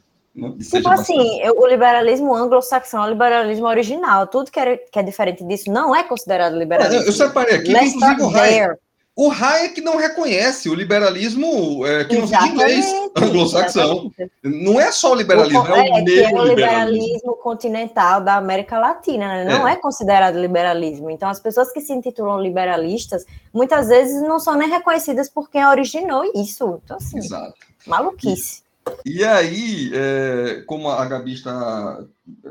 Tipo assim, eu, o liberalismo anglo-saxão é o liberalismo original. Tudo que é, que é diferente disso não é considerado liberalismo. eu separei aqui, inclusive o Hayek, o Hayek não reconhece o liberalismo é, que exatamente, não inglês anglo-saxão. Não é só o liberalismo, o, é, é o neoliberalismo. É o liberalismo continental da América Latina, né? não é. é considerado liberalismo. Então, as pessoas que se intitulam liberalistas, muitas vezes não são nem reconhecidas por quem originou isso. Então, assim, Exato. maluquice. E aí, é, como a Gabi está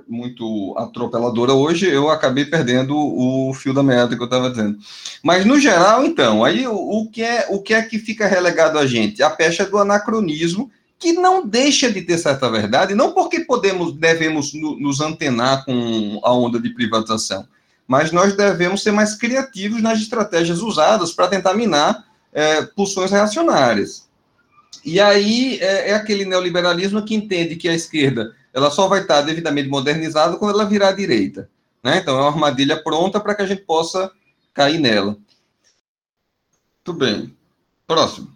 muito atropeladora hoje, eu acabei perdendo o fio da meada que eu estava dizendo. Mas, no geral, então, aí o, o, que é, o que é que fica relegado a gente? A pecha do anacronismo, que não deixa de ter certa verdade, não porque podemos, devemos no, nos antenar com a onda de privatização, mas nós devemos ser mais criativos nas estratégias usadas para tentar minar é, pulsões reacionárias. E aí é, é, aquele neoliberalismo que entende que a esquerda ela só vai estar devidamente modernizada quando ela virar à direita. Né? Então é uma armadilha pronta para que a gente possa cair nela. Tudo bem. Próximo.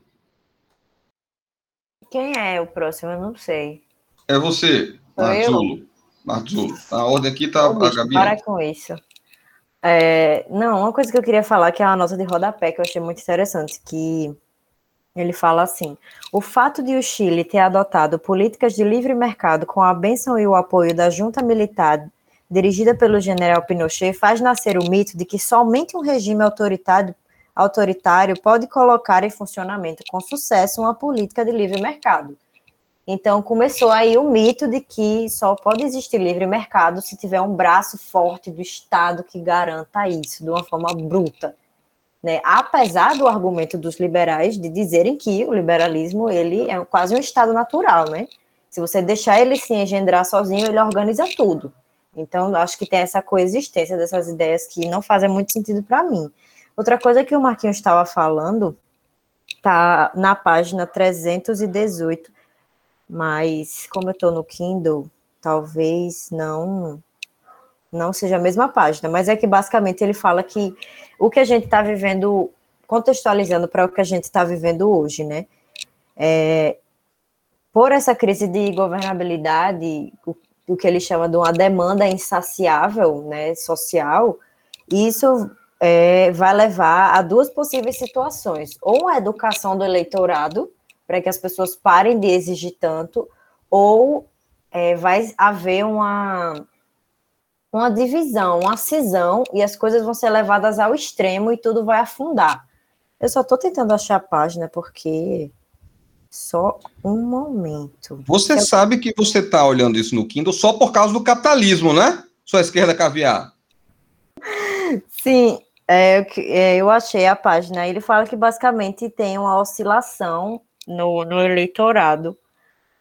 Quem é o próximo? Eu não sei. É você, Marzulo. Marzulo. A ordem aqui está a Gabi. Para com isso. É, não, uma coisa que eu queria falar, que é uma nota de rodapé, que eu achei muito interessante, que ele fala assim: o fato de o Chile ter adotado políticas de livre mercado com a benção e o apoio da junta militar dirigida pelo general Pinochet faz nascer o mito de que somente um regime autoritário, autoritário pode colocar em funcionamento com sucesso uma política de livre mercado. Então começou aí o mito de que só pode existir livre mercado se tiver um braço forte do Estado que garanta isso de uma forma bruta né? Apesar do argumento dos liberais de dizerem que o liberalismo ele é quase um estado natural, né? Se você deixar ele se engendrar sozinho, ele organiza tudo. Então, acho que tem essa coexistência dessas ideias que não fazem muito sentido para mim. Outra coisa que o Marquinhos estava falando tá na página 318, mas como eu estou no Kindle, talvez não não seja a mesma página, mas é que basicamente ele fala que o que a gente está vivendo, contextualizando para o que a gente está vivendo hoje, né? É, por essa crise de governabilidade, o, o, que ele chama de uma demanda insaciável, né, social, isso é, vai levar a duas possíveis situações: ou a educação do eleitorado, para que as pessoas parem de exigir tanto, ou é, vai haver uma uma divisão, uma cisão, e as coisas vão ser levadas ao extremo e tudo vai afundar. Eu só estou tentando achar a página porque. Só um momento. Você eu... sabe que você está olhando isso no Kindle só por causa do capitalismo, né? Sua esquerda caviar. Sim, é, é, eu achei a página. Ele fala que basicamente tem uma oscilação no, no eleitorado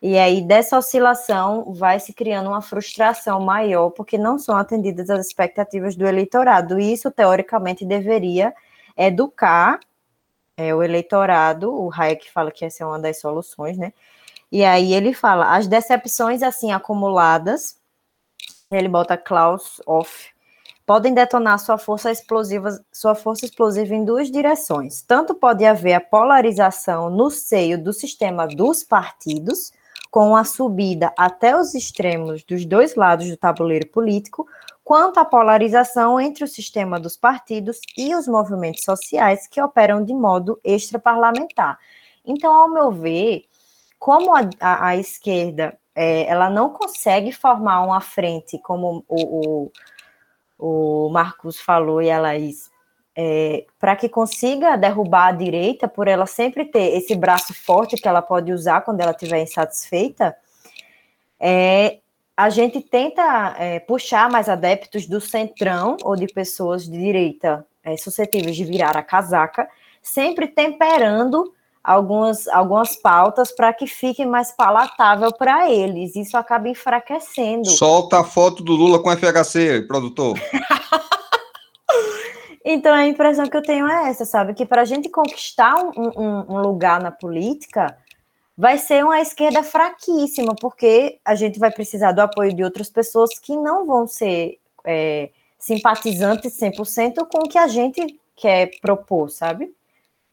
e aí, dessa oscilação, vai se criando uma frustração maior, porque não são atendidas as expectativas do eleitorado. E isso, teoricamente, deveria educar é, o eleitorado. O Hayek fala que essa é uma das soluções, né? E aí ele fala, as decepções assim acumuladas, ele bota Klaus off, podem detonar sua força explosiva, sua força explosiva em duas direções. Tanto pode haver a polarização no seio do sistema dos partidos, com a subida até os extremos dos dois lados do tabuleiro político, quanto à polarização entre o sistema dos partidos e os movimentos sociais que operam de modo extraparlamentar. Então, ao meu ver, como a, a, a esquerda é, ela não consegue formar uma frente, como o, o, o Marcos falou e a Laís, é, para que consiga derrubar a direita, por ela sempre ter esse braço forte que ela pode usar quando ela estiver insatisfeita, é, a gente tenta é, puxar mais adeptos do centrão ou de pessoas de direita é, suscetíveis de virar a casaca, sempre temperando algumas, algumas pautas para que fique mais palatável para eles. Isso acaba enfraquecendo. Solta a foto do Lula com FHC, produtor. então a impressão que eu tenho é essa, sabe? Que para a gente conquistar um, um, um lugar na política vai ser uma esquerda fraquíssima, porque a gente vai precisar do apoio de outras pessoas que não vão ser é, simpatizantes 100% com o que a gente quer propor, sabe?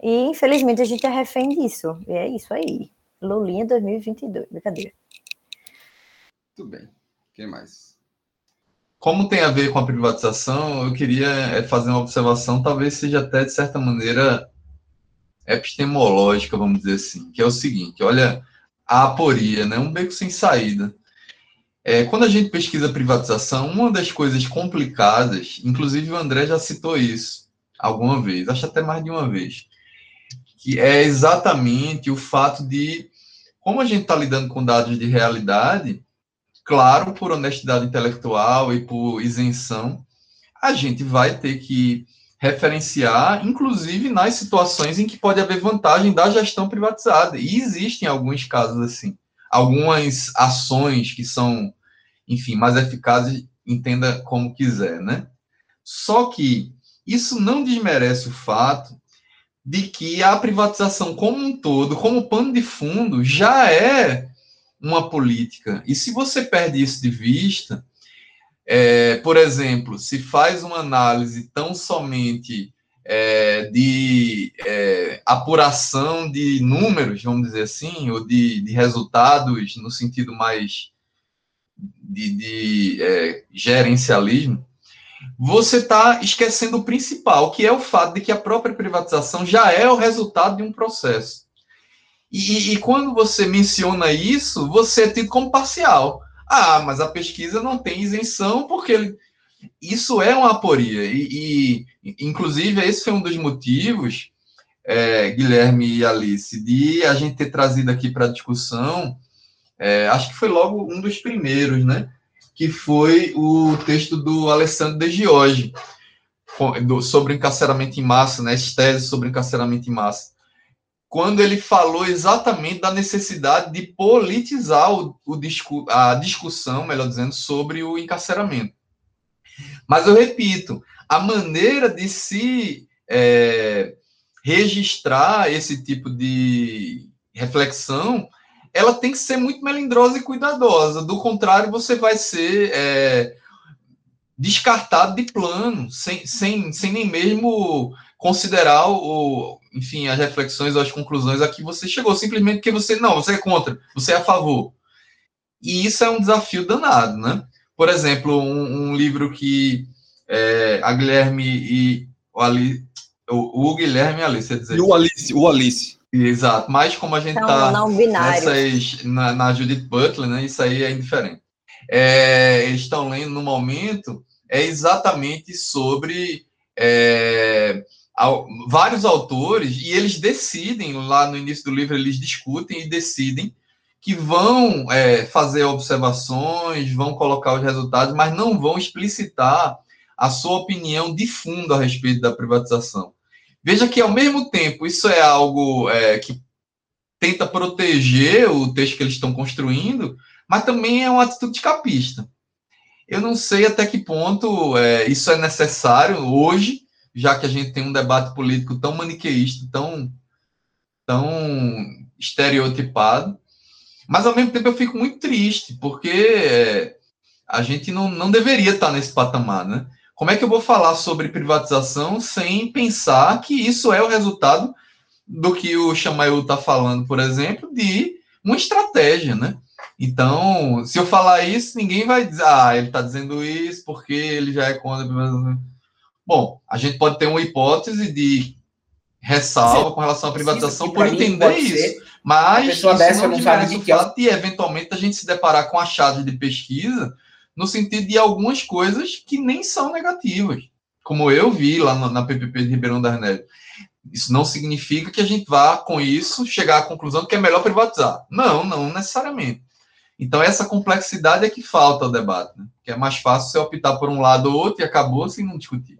E infelizmente a gente é refém disso. E é isso aí. Lulinha 2022. Brincadeira. Muito bem. Quem mais? Como tem a ver com a privatização, eu queria é, fazer uma observação, talvez seja até de certa maneira epistemológica, vamos dizer assim, que é o seguinte: olha, a aporia, né, um beco sem saída. É, quando a gente pesquisa privatização, uma das coisas complicadas, inclusive o André já citou isso alguma vez, acho até mais de uma vez, que é exatamente o fato de, como a gente está lidando com dados de realidade, claro, por honestidade intelectual e por isenção, a gente vai ter que referenciar, inclusive nas situações em que pode haver vantagem da gestão privatizada. E existem alguns casos assim. Algumas ações que são, enfim, mais eficazes, entenda como quiser, né? Só que isso não desmerece o fato de que a privatização como um todo, como pano de fundo, já é uma política. E se você perde isso de vista, é, por exemplo, se faz uma análise tão somente é, de é, apuração de números, vamos dizer assim, ou de, de resultados no sentido mais de, de é, gerencialismo, você está esquecendo o principal, que é o fato de que a própria privatização já é o resultado de um processo. E, e quando você menciona isso, você é tido como parcial. Ah, mas a pesquisa não tem isenção porque isso é uma aporia. E, e, inclusive, esse foi um dos motivos, é, Guilherme e Alice, de a gente ter trazido aqui para discussão, é, acho que foi logo um dos primeiros, né? Que foi o texto do Alessandro De Giorgi, sobre encarceramento em massa, né? As teses sobre encarceramento em massa quando ele falou exatamente da necessidade de politizar o, o discu a discussão, melhor dizendo, sobre o encarceramento. Mas eu repito, a maneira de se é, registrar esse tipo de reflexão, ela tem que ser muito melindrosa e cuidadosa. Do contrário, você vai ser é, descartado de plano, sem, sem, sem nem mesmo considerar o, enfim, as reflexões ou as conclusões a que você chegou, simplesmente porque você não, você é contra, você é a favor. E isso é um desafio danado, né? Por exemplo, um, um livro que é, a Guilherme e o, Ali, o, o Guilherme e a Alice, dizer. E o Alice, o Alice. Exato, mas como a gente está na, na Judith Butler, né, isso aí é indiferente. É, eles estão lendo no momento é exatamente sobre é, vários autores e eles decidem, lá no início do livro, eles discutem e decidem que vão é, fazer observações, vão colocar os resultados, mas não vão explicitar a sua opinião de fundo a respeito da privatização. Veja que, ao mesmo tempo, isso é algo é, que tenta proteger o texto que eles estão construindo, mas também é uma atitude capista. Eu não sei até que ponto é, isso é necessário hoje, já que a gente tem um debate político tão maniqueísta, tão, tão estereotipado. Mas, ao mesmo tempo, eu fico muito triste, porque é, a gente não, não deveria estar nesse patamar, né? Como é que eu vou falar sobre privatização sem pensar que isso é o resultado do que o Chamayu está falando, por exemplo, de uma estratégia, né? Então, se eu falar isso, ninguém vai dizer, ah, ele está dizendo isso porque ele já é contra. Bom, a gente pode ter uma hipótese de ressalva com relação à privatização por entender isso. Mas pessoa isso dessa não não sabe o que é fato de, eventualmente, a gente se deparar com achados de pesquisa no sentido de algumas coisas que nem são negativas. Como eu vi lá na, na PPP de Ribeirão das Neves. Isso não significa que a gente vá, com isso, chegar à conclusão que é melhor privatizar. Não, não necessariamente. Então, essa complexidade é que falta ao debate. Né? Que é mais fácil você optar por um lado ou outro e acabou sem não discutir.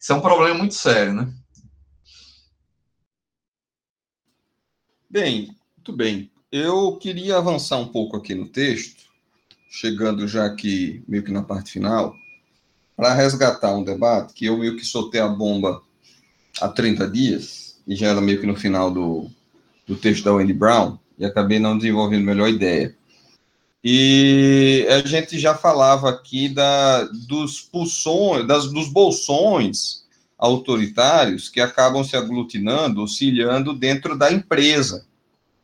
Isso é um problema muito sério, né? Bem, muito bem. Eu queria avançar um pouco aqui no texto, chegando já aqui meio que na parte final, para resgatar um debate que eu meio que soltei a bomba há 30 dias, e já era meio que no final do, do texto da Wendy Brown, e acabei não desenvolvendo melhor ideia. E a gente já falava aqui da, dos pulsões, das, dos bolsões autoritários que acabam se aglutinando, auxiliando dentro da empresa,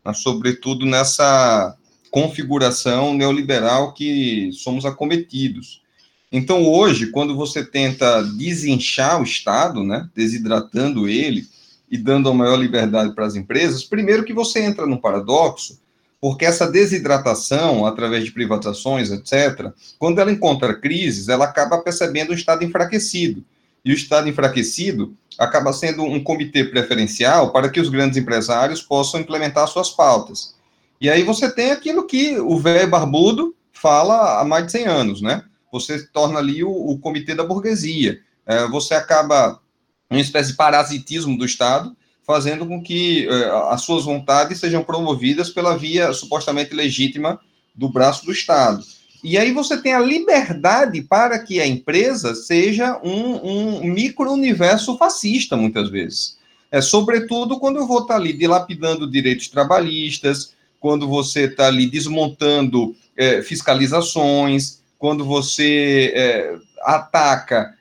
mas sobretudo nessa configuração neoliberal que somos acometidos. Então, hoje, quando você tenta desinchar o Estado, né, desidratando ele e dando a maior liberdade para as empresas, primeiro que você entra num paradoxo, porque essa desidratação, através de privatizações, etc., quando ela encontra crises, ela acaba percebendo o Estado enfraquecido. E o Estado enfraquecido acaba sendo um comitê preferencial para que os grandes empresários possam implementar suas pautas. E aí você tem aquilo que o velho barbudo fala há mais de 100 anos, né? Você torna ali o, o comitê da burguesia. É, você acaba uma espécie de parasitismo do Estado, fazendo com que é, as suas vontades sejam promovidas pela via supostamente legítima do braço do Estado. E aí você tem a liberdade para que a empresa seja um, um micro-universo fascista, muitas vezes. É, sobretudo quando eu vou estar ali dilapidando direitos trabalhistas, quando você está ali desmontando é, fiscalizações, quando você é, ataca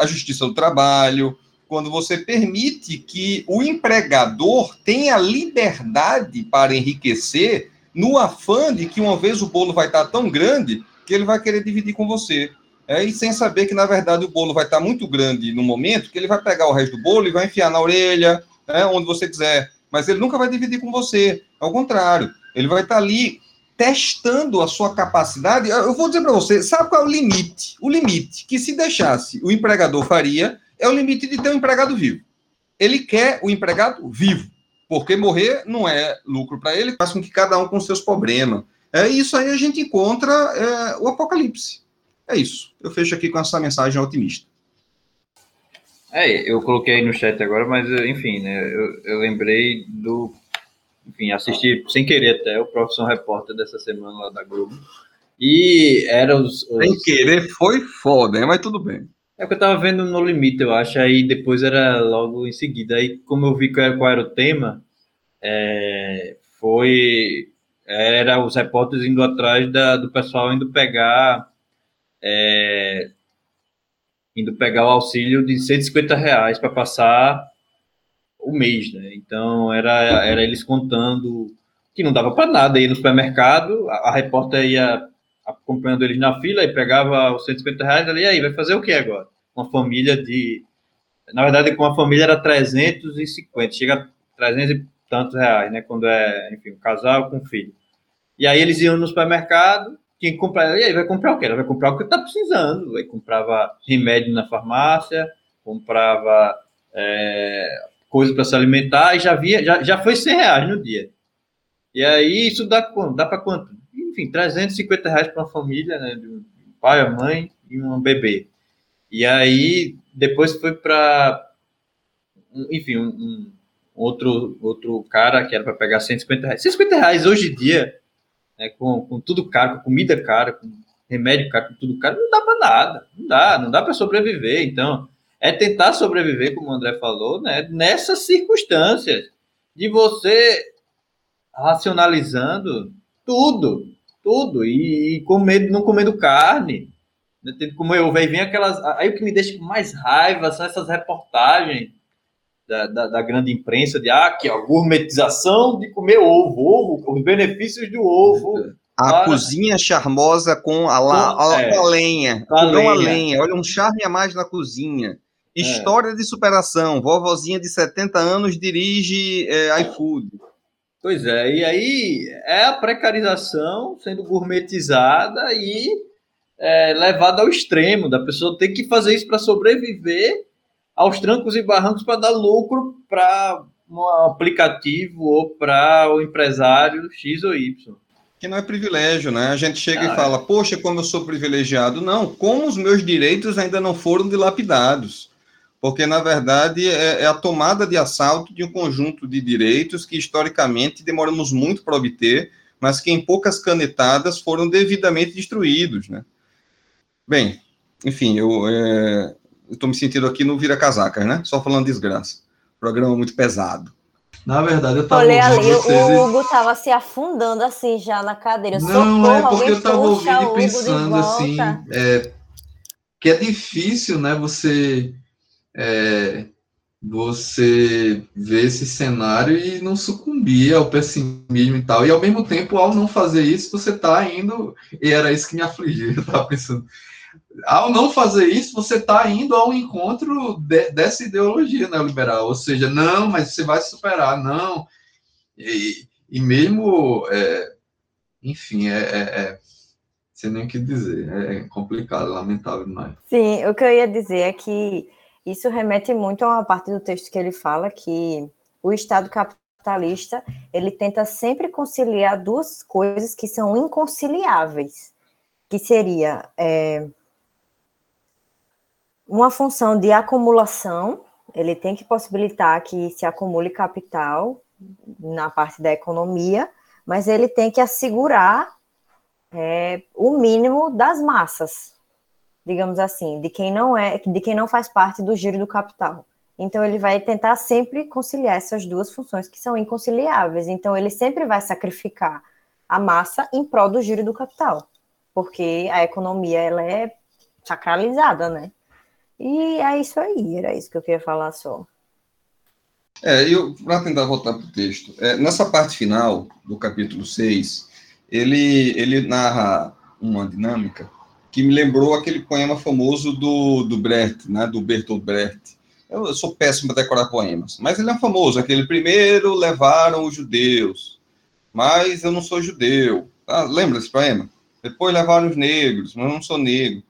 a justiça do trabalho, quando você permite que o empregador tenha liberdade para enriquecer no afã de que uma vez o bolo vai estar tão grande que ele vai querer dividir com você. É, e sem saber que, na verdade, o bolo vai estar muito grande no momento que ele vai pegar o resto do bolo e vai enfiar na orelha, é, onde você quiser. Mas ele nunca vai dividir com você. Ao contrário, ele vai estar ali testando a sua capacidade. Eu vou dizer para você, sabe qual é o limite? O limite que, se deixasse, o empregador faria é o limite de ter um empregado vivo. Ele quer o empregado vivo, porque morrer não é lucro para ele, faz com que cada um com seus problemas. É isso aí a gente encontra é, o apocalipse. É isso. Eu fecho aqui com essa mensagem otimista. É, eu coloquei aí no chat agora, mas enfim, né? Eu, eu lembrei do. Enfim, assisti sem querer até o Profissão Repórter dessa semana lá da Globo. E era os. os... Sem querer foi foda, hein? mas tudo bem. É que eu tava vendo no limite, eu acho, aí depois era logo em seguida. Aí, como eu vi qual era, o tema, é, foi. Era os repórteres indo atrás da, do pessoal indo pegar. É, indo pegar o auxílio de 150 reais para passar o mês, né? Então era, era eles contando que não dava para nada, ia no supermercado, a, a, repórter ia acompanhando eles na fila e pegava os 150 reais ali, aí vai fazer o que agora? Uma família de. Na verdade, com uma família era 350, chega a 300 e tantos reais, né? Quando é, enfim, um casal com filho. E aí eles iam no supermercado, quem comprar, e aí vai comprar o quê? Ela vai comprar o que está precisando. Aí comprava remédio na farmácia, comprava é, coisa para se alimentar e já via, já, já foi 100 reais no dia. E aí isso dá? Dá para quanto? Enfim, 350 reais para uma família, né? De um pai, a mãe e um bebê. E aí depois foi para, enfim, um, um, outro outro cara que era para pegar 150 reais. 150 reais hoje em dia né, com, com tudo caro, com comida cara, com remédio caro, com tudo caro, não dá para nada, não dá, não dá para sobreviver. Então, é tentar sobreviver, como o André falou, né, nessas circunstâncias de você racionalizando tudo, tudo, e, e comendo, não comendo carne, né, tendo comer ovo. Aí vem aquelas. Aí o que me deixa com mais raiva são essas reportagens da, da, da, grande imprensa de ah, que a gourmetização de comer ovo, ovo, os benefícios do ovo. A para... cozinha charmosa com a, la, a, é, a lenha. A lenha. lenha. Olha, um charme a mais na cozinha. História é. de superação. Vovozinha de 70 anos dirige é, iFood. Pois é, e aí é a precarização sendo gourmetizada e é, levada ao extremo, da pessoa ter que fazer isso para sobreviver aos trancos e barrancos para dar lucro para um aplicativo ou para o empresário X ou Y. Que não é privilégio, né? A gente chega ah, e fala, poxa, como eu sou privilegiado. Não, como os meus direitos ainda não foram dilapidados. Porque, na verdade, é, é a tomada de assalto de um conjunto de direitos que, historicamente, demoramos muito para obter, mas que, em poucas canetadas, foram devidamente destruídos, né? Bem, enfim, eu é, estou me sentindo aqui no Vira Casacas, né? Só falando desgraça. Programa muito pesado. Na verdade, eu estava ouvindo ali, vocês... o Hugo estava se afundando assim já na cadeira. Não, Socorro, é porque eu estava ouvindo e pensando assim, é, que é difícil, né, você é, você ver esse cenário e não sucumbir ao pessimismo e tal. E ao mesmo tempo, ao não fazer isso, você está indo, e era isso que me afligia, eu estava pensando, ao não fazer isso, você está indo ao encontro de, dessa ideologia neoliberal, ou seja, não, mas você vai superar, não. E, e mesmo, é, enfim, é, é, é sem nem o que dizer, é complicado, lamentável demais. Sim, o que eu ia dizer é que isso remete muito a uma parte do texto que ele fala que o Estado capitalista ele tenta sempre conciliar duas coisas que são inconciliáveis, que seria é, uma função de acumulação, ele tem que possibilitar que se acumule capital na parte da economia, mas ele tem que assegurar é, o mínimo das massas, digamos assim, de quem não é, de quem não faz parte do giro do capital. Então ele vai tentar sempre conciliar essas duas funções que são inconciliáveis. Então ele sempre vai sacrificar a massa em prol do giro do capital, porque a economia ela é sacralizada, né? E é isso aí, era isso que eu queria falar só. É, eu, para tentar voltar para o texto, é, nessa parte final do capítulo 6, ele, ele narra uma dinâmica que me lembrou aquele poema famoso do, do Brecht, né, do Bertolt Brecht. Eu, eu sou péssimo para decorar poemas, mas ele é famoso, aquele primeiro levaram os judeus, mas eu não sou judeu. Ah, lembra esse poema? Depois levaram os negros, mas eu não sou negro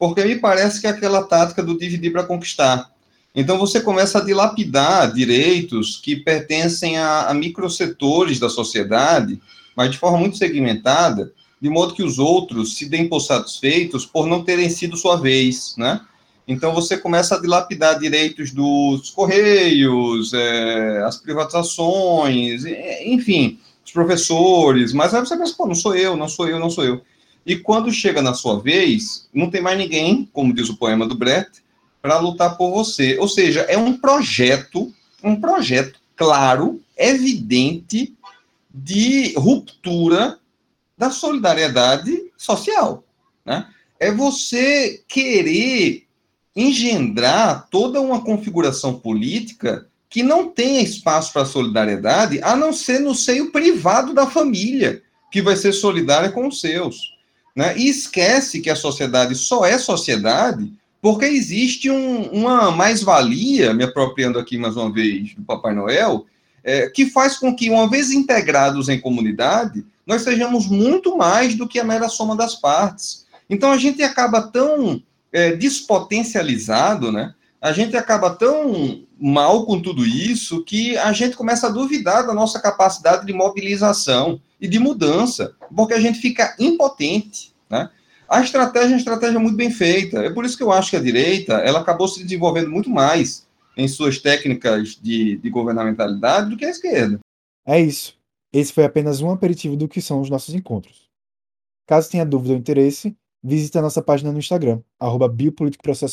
porque me parece que é aquela tática do dividir para conquistar. Então você começa a dilapidar direitos que pertencem a, a microsetores da sociedade, mas de forma muito segmentada, de modo que os outros se deem por satisfeitos por não terem sido sua vez, né? Então você começa a dilapidar direitos dos correios, é, as privatizações, enfim, os professores, mas aí você pensa, pô, não sou eu, não sou eu, não sou eu. E quando chega na sua vez, não tem mais ninguém, como diz o poema do Brecht, para lutar por você. Ou seja, é um projeto, um projeto claro, evidente, de ruptura da solidariedade social. Né? É você querer engendrar toda uma configuração política que não tenha espaço para solidariedade, a não ser no seio privado da família, que vai ser solidária com os seus. Né? E esquece que a sociedade só é sociedade porque existe um, uma mais-valia, me apropriando aqui mais uma vez do Papai Noel, é, que faz com que, uma vez integrados em comunidade, nós sejamos muito mais do que a mera soma das partes. Então a gente acaba tão é, despotencializado, né? A gente acaba tão mal com tudo isso que a gente começa a duvidar da nossa capacidade de mobilização e de mudança, porque a gente fica impotente, né? A estratégia é uma estratégia muito bem feita. É por isso que eu acho que a direita ela acabou se desenvolvendo muito mais em suas técnicas de, de governamentalidade do que a esquerda. É isso. Esse foi apenas um aperitivo do que são os nossos encontros. Caso tenha dúvida ou interesse, visite a nossa página no Instagram, arroba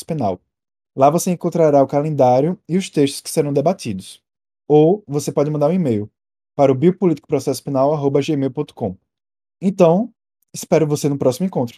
Penal. Lá você encontrará o calendário e os textos que serão debatidos. Ou você pode mandar um e-mail para o biopoliticoprocessopenal.gmail.com. Então, espero você no próximo encontro.